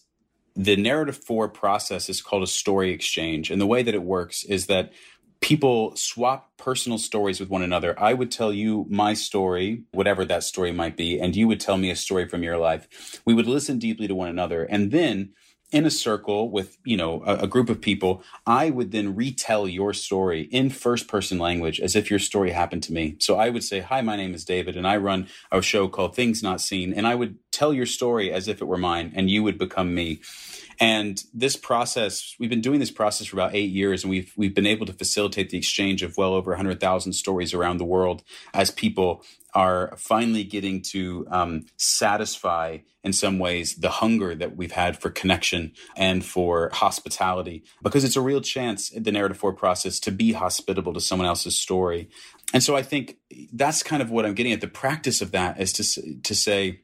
the Narrative 4 process is called a story exchange. And the way that it works is that people swap personal stories with one another. I would tell you my story, whatever that story might be, and you would tell me a story from your life. We would listen deeply to one another. And then in a circle with you know a, a, group of people i would then retell your story in first person language as if your story happened to me so i would say hi my name is david and i run a show called things not seen and i would tell your story as if it were mine and you would become me and this process, we've been doing this process for about eight years, and we've we've been able to facilitate the exchange of well over 100,000 stories around the world as people are finally getting to um, satisfy, in some ways, the hunger that we've had for connection and for hospitality, because it's a real chance in the narrative four process to be hospitable to someone else's story. And so I think that's kind of what I'm getting at. The practice of that is to to say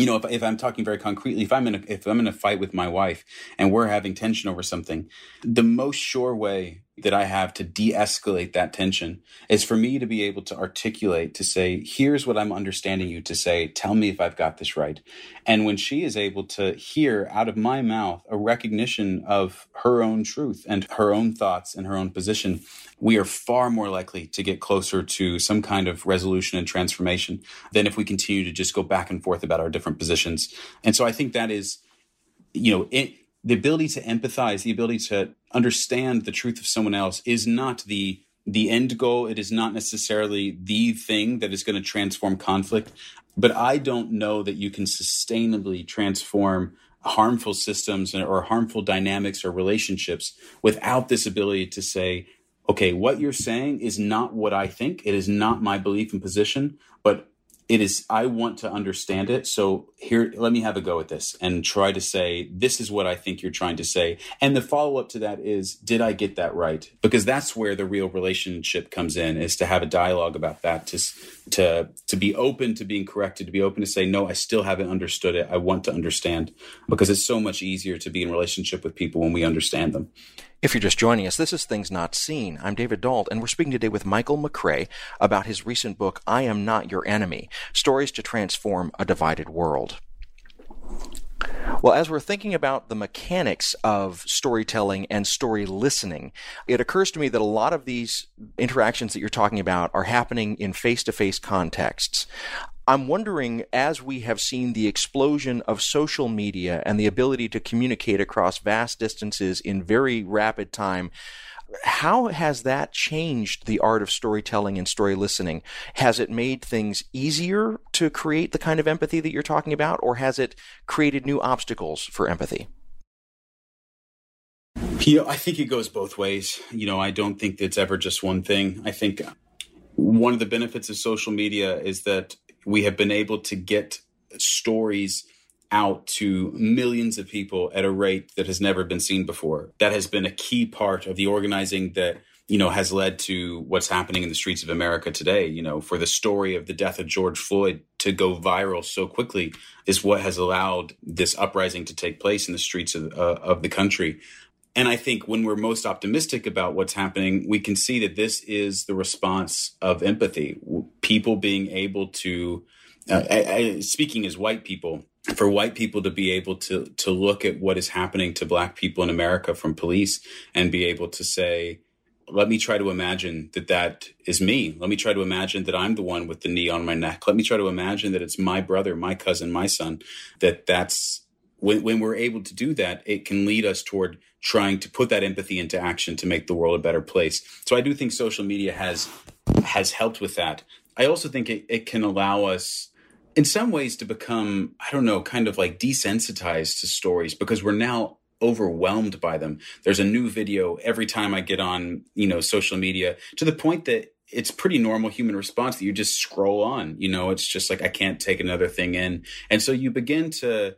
you know, if, if I'm talking very concretely, if I'm in a, if I'm in a fight with my wife and we're having tension over something, the most sure way that I have to de-escalate that tension is for me to be able to articulate to say, here's what I'm understanding you to say. Tell me if I've got this right. And when she is able to hear out of my mouth a recognition of her own truth and her own thoughts and her own position, we are far more likely to get closer to some kind of resolution and transformation than if we continue to just go back and forth about our different positions. And so I think that is, you know, it, the ability to empathize, the ability to understand the truth of someone else is not the the end goal. It is not necessarily the thing that is going to transform conflict. But I don't know that you can sustainably transform harmful systems or harmful dynamics or relationships without this ability to say, okay, what you're saying is not what I think. It is not my belief and position, but it is i want to understand it. So here let me have a go at this and try to say this is what i think you're trying to say. And the follow-up to that is did i get that right? Because that's where the real relationship comes in is to have a dialogue about that to to to be open to being corrected to be open to say no i still haven't understood it. I want to understand. Because it's so much easier to be in relationship with people when we understand them if you're just joining us, this is Things Not Seen. I'm David Dault, and we're speaking today with Michael McRay about his recent book, I Am Not Your Enemy Stories to Transform a Divided World. Well, as we're thinking about the mechanics of storytelling and story listening, it occurs to me that a lot of these interactions that you're talking about are happening in face to face contexts. I'm wondering, as we have seen the explosion of social media and the ability to communicate across vast distances in very rapid time, how has that changed the art of storytelling and story listening? Has it made things easier to create the kind of empathy that you're talking about, or has it created new obstacles for empathy? I think it goes both ways. You know, I don't think it's ever just one thing. I think one of the benefits of social media is that we have been able to get stories out to millions of people at a rate that has never been seen before. That has been a key part of the organizing that you know has led to what's happening in the streets of America today. You know, for the story of the death of George Floyd to go viral so quickly is what has allowed this uprising to take place in the streets of, uh, of the country. And I think when we're most optimistic about what's happening, we can see that this is the response of empathy. People being able to, uh, I, I, speaking as white people, for white people to be able to to look at what is happening to black people in America from police and be able to say, let me try to imagine that that is me. Let me try to imagine that I'm the one with the knee on my neck. Let me try to imagine that it's my brother, my cousin, my son. That that's when when we're able to do that, it can lead us toward trying to put that empathy into action to make the world a better place. So I do think social media has has helped with that. I also think it, it can allow us in some ways to become, I don't know, kind of like desensitized to stories because we're now overwhelmed by them. There's a new video every time I get on, you know, social media to the point that it's pretty normal human response that you just scroll on. You know, it's just like I can't take another thing in. And so you begin to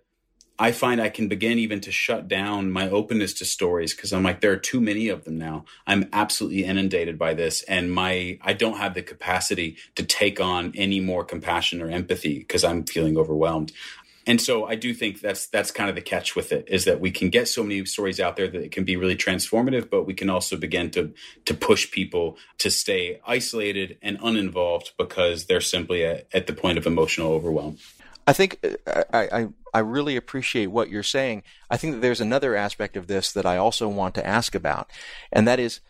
I find I can begin even to shut down my openness to stories because I'm like, there are too many of them now. I'm absolutely inundated by this. And my, I don't have the capacity to take on any more compassion or empathy because I'm feeling overwhelmed. And so I do think that's that's kind of the catch with it is that we can get so many stories out there that it can be really transformative, but we can also begin to to push people to stay isolated and uninvolved because they're simply at, at the point of emotional overwhelm. I think uh, I, I, I really appreciate what you're saying. I think that there's another aspect of this that I also want to ask about, and that is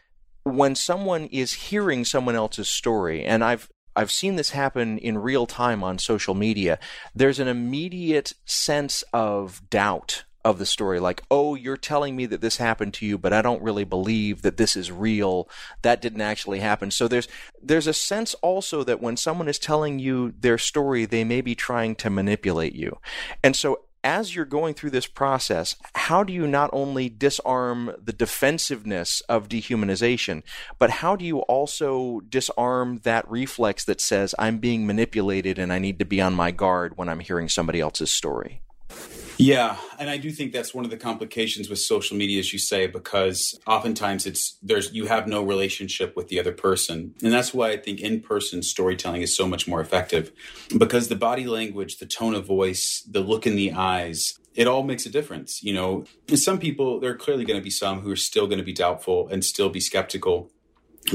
when someone is hearing someone else's story, and I've I've seen this happen in real time on social media. There's an immediate sense of doubt of the story like oh you're telling me that this happened to you but i don't really believe that this is real. That didn't actually happen. So there's there's a sense also that when someone is telling you their story they may be trying to manipulate you. And so as you're going through this process, how do you not only disarm the defensiveness of dehumanization, but how do you also disarm that reflex that says, I'm being manipulated and I need to be on my guard when I'm hearing somebody else's story? Yeah, and I do think that's one of the complications with social media, as you say, because oftentimes it's there's you have no relationship with the other person, and that's why I think in-person storytelling is so much more effective, because the body language, the tone of voice, the look in the eyes, it all makes a difference. You know, some people there are clearly going to be some who are still going to be doubtful and still be skeptical,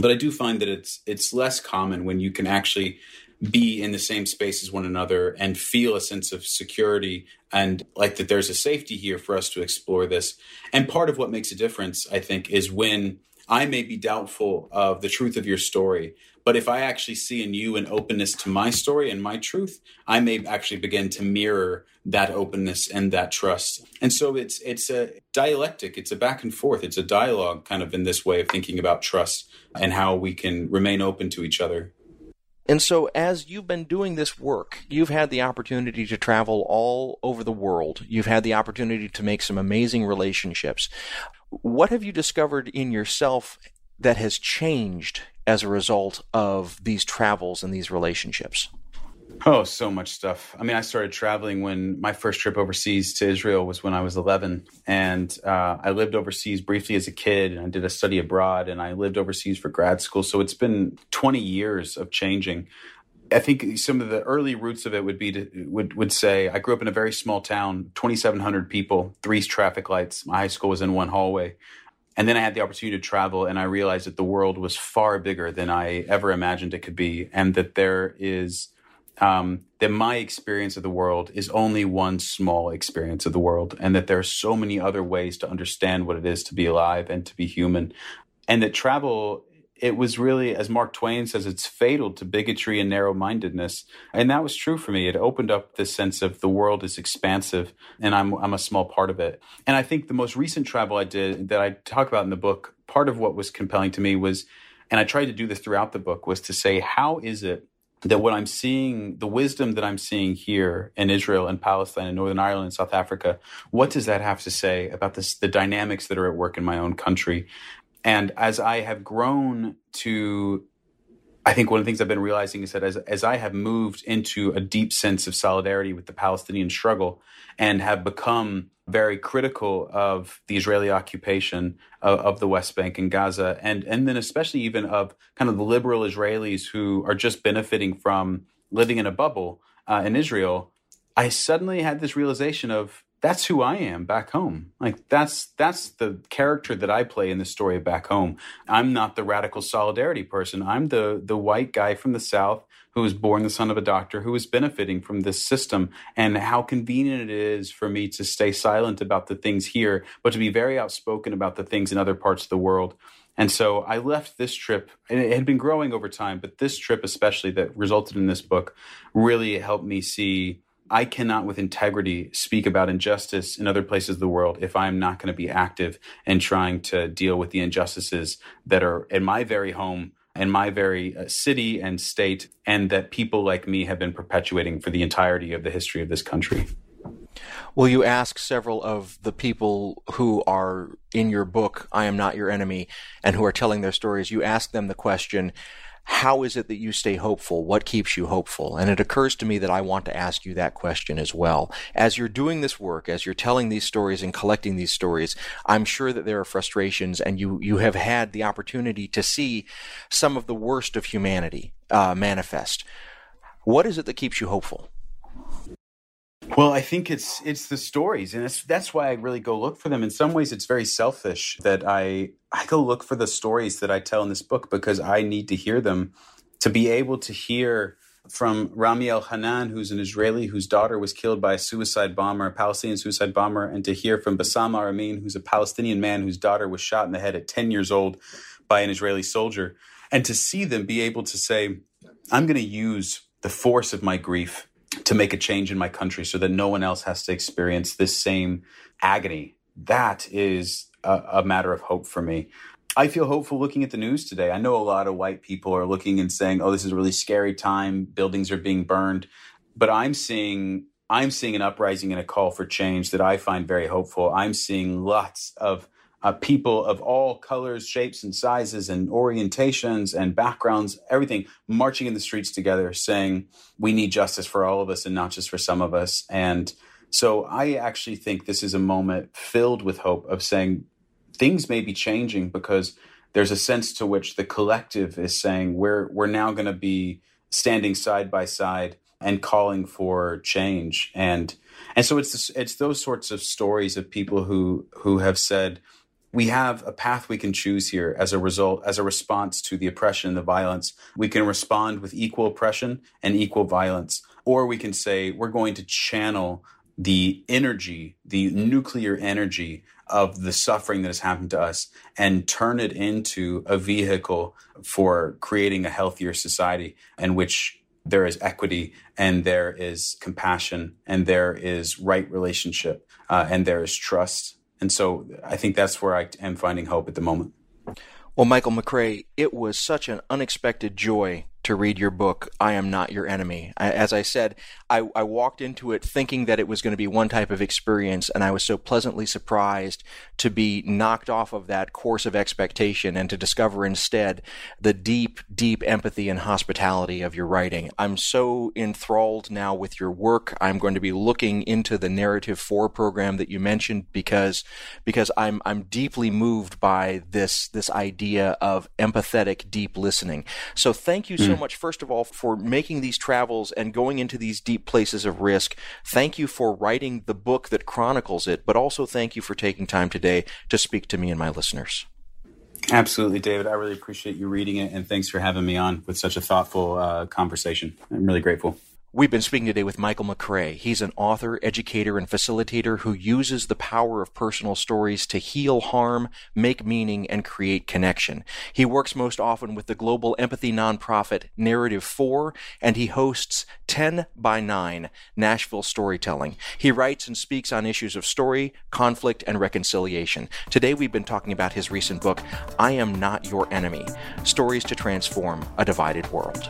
but I do find that it's it's less common when you can actually be in the same space as one another and feel a sense of security and like that there's a safety here for us to explore this. And part of what makes a difference, I think, is when I may be doubtful of the truth of your story, but if I actually see in you an openness to my story and my truth, I may actually begin to mirror that openness and that trust. And so it's it's a dialectic, it's a back and forth, it's a dialogue kind of in this way of thinking about trust and how we can remain open to each other. And so, as you've been doing this work, you've had the opportunity to travel all over the world. You've had the opportunity to make some amazing relationships. What have you discovered in yourself that has changed as a result of these travels and these relationships? Oh, so much stuff. I mean, I started traveling when my first trip overseas to Israel was when I was 11. And uh, I lived overseas briefly as a kid and I did a study abroad and I lived overseas for grad school. So it's been 20 years of changing. I think some of the early roots of it would be to would would say I grew up in a very small town, 2,700 people, three traffic lights. My high school was in one hallway. And then I had the opportunity to travel, and I realized that the world was far bigger than I ever imagined it could be, and that there is um, that my experience of the world is only one small experience of the world, and that there are so many other ways to understand what it is to be alive and to be human, and that travel. It was really, as Mark Twain says, it's fatal to bigotry and narrow mindedness. And that was true for me. It opened up this sense of the world is expansive and I'm, I'm a small part of it. And I think the most recent travel I did that I talk about in the book, part of what was compelling to me was, and I tried to do this throughout the book, was to say, how is it that what I'm seeing, the wisdom that I'm seeing here in Israel and Palestine and Northern Ireland and South Africa, what does that have to say about this, the dynamics that are at work in my own country? And as I have grown to, I think one of the things I've been realizing is that as, as I have moved into a deep sense of solidarity with the Palestinian struggle and have become very critical of the Israeli occupation of, of, the West Bank and Gaza, and and then especially even of kind of the liberal Israelis who are just benefiting from living in a bubble uh, in Israel. I suddenly had this realization of that's who I am back home. Like that's that's the character that I play in the story of back home. I'm not the radical solidarity person. I'm the the white guy from the South who was born the son of a doctor who is benefiting from this system and how convenient it is for me to stay silent about the things here, but to be very outspoken about the things in other parts of the world. And so I left this trip, and it had been growing over time, but this trip, especially that resulted in this book, really helped me see I cannot, with integrity, speak about injustice in other places of the world if I'm not going to be active in trying to deal with the injustices that are in my very home in my very uh, city and state, and that people like me have been perpetuating for the entirety of the history of this country. Will you ask several of the people who are in your book, I Am Not Your Enemy, and who are telling their stories, you ask them the question, how is it that you stay hopeful? What keeps you hopeful? And it occurs to me that I want to ask you that question as well. As you're doing this work, as you're telling these stories and collecting these stories, I'm sure that there are frustrations and you, you have had the opportunity to see some of the worst of humanity uh, manifest. What is it that keeps you hopeful? Well, I think it's it's the stories, and that's why I really go look for them. In some ways, it's very selfish that I I go look for the stories that I tell in this book because I need to hear them to be able to hear from Rami Elhanan, who's an Israeli whose daughter was killed by a suicide bomber, a Palestinian suicide bomber, and to hear from Bassam Aramin, who's a Palestinian man whose daughter was shot in the head at 10 years old by an Israeli soldier, and to see them be able to say, I'm going to use the force of my grief to make a change in my country so that no one else has to experience this same agony. That is a, a matter of hope for me. I feel hopeful looking at the news today. I know a lot of white people are looking and saying, "Oh, this is a really scary time. Buildings are being burned." But I'm seeing I'm seeing an uprising and a call for change that I find very hopeful. I'm seeing lots of uh, people of all colors, shapes, and sizes, and orientations and backgrounds, everything marching in the streets together, saying we need justice for all of us and not just for some of us. And so I actually think this is a moment filled with hope of saying things may be changing because there's a sense to which the collective is saying we're we're now going to be standing side by side and calling for change and and so it's it's those sorts of stories of people who who have said we have a path we can choose here as a result as a response to the oppression and the violence we can respond with equal oppression and equal violence or we can say we're going to channel the energy the nuclear energy of the suffering that has happened to us and turn it into a vehicle for creating a healthier society in which there is equity and there is compassion and there is right relationship uh, and there is trust. And so I think that's where I am finding hope at the moment. Well, Michael McRay, it was such an unexpected joy to read your book, I Am Not Your Enemy. I, as I said, I, I, walked into it thinking that it was going to be one type of experience, and I was so pleasantly surprised to be knocked off of that course of expectation and to discover instead the deep, deep empathy and hospitality of your writing. I'm so enthralled now with your work. I'm going to be looking into the Narrative 4 program that you mentioned because because I'm I'm deeply moved by this this idea of empathetic deep listening. So thank you so much, first of all, for making these travels and going into these deep places of risk. Thank you for writing the book that chronicles it, but also thank you for taking time today to speak to me and my listeners. Absolutely, David. I really appreciate you reading it, and thanks for having me on with such a thoughtful uh, conversation. I'm really grateful. We've been speaking today with Michael McRay. He's an author, educator, and facilitator who uses the power of personal stories to heal harm, make meaning, and create connection. He works most often with the global empathy nonprofit Narrative 4, and he hosts 10 by 9 Nashville Storytelling. He writes and speaks on issues of story, conflict, and reconciliation. Today we've been talking about his recent book, I Am Not Your Enemy Stories to Transform a Divided World.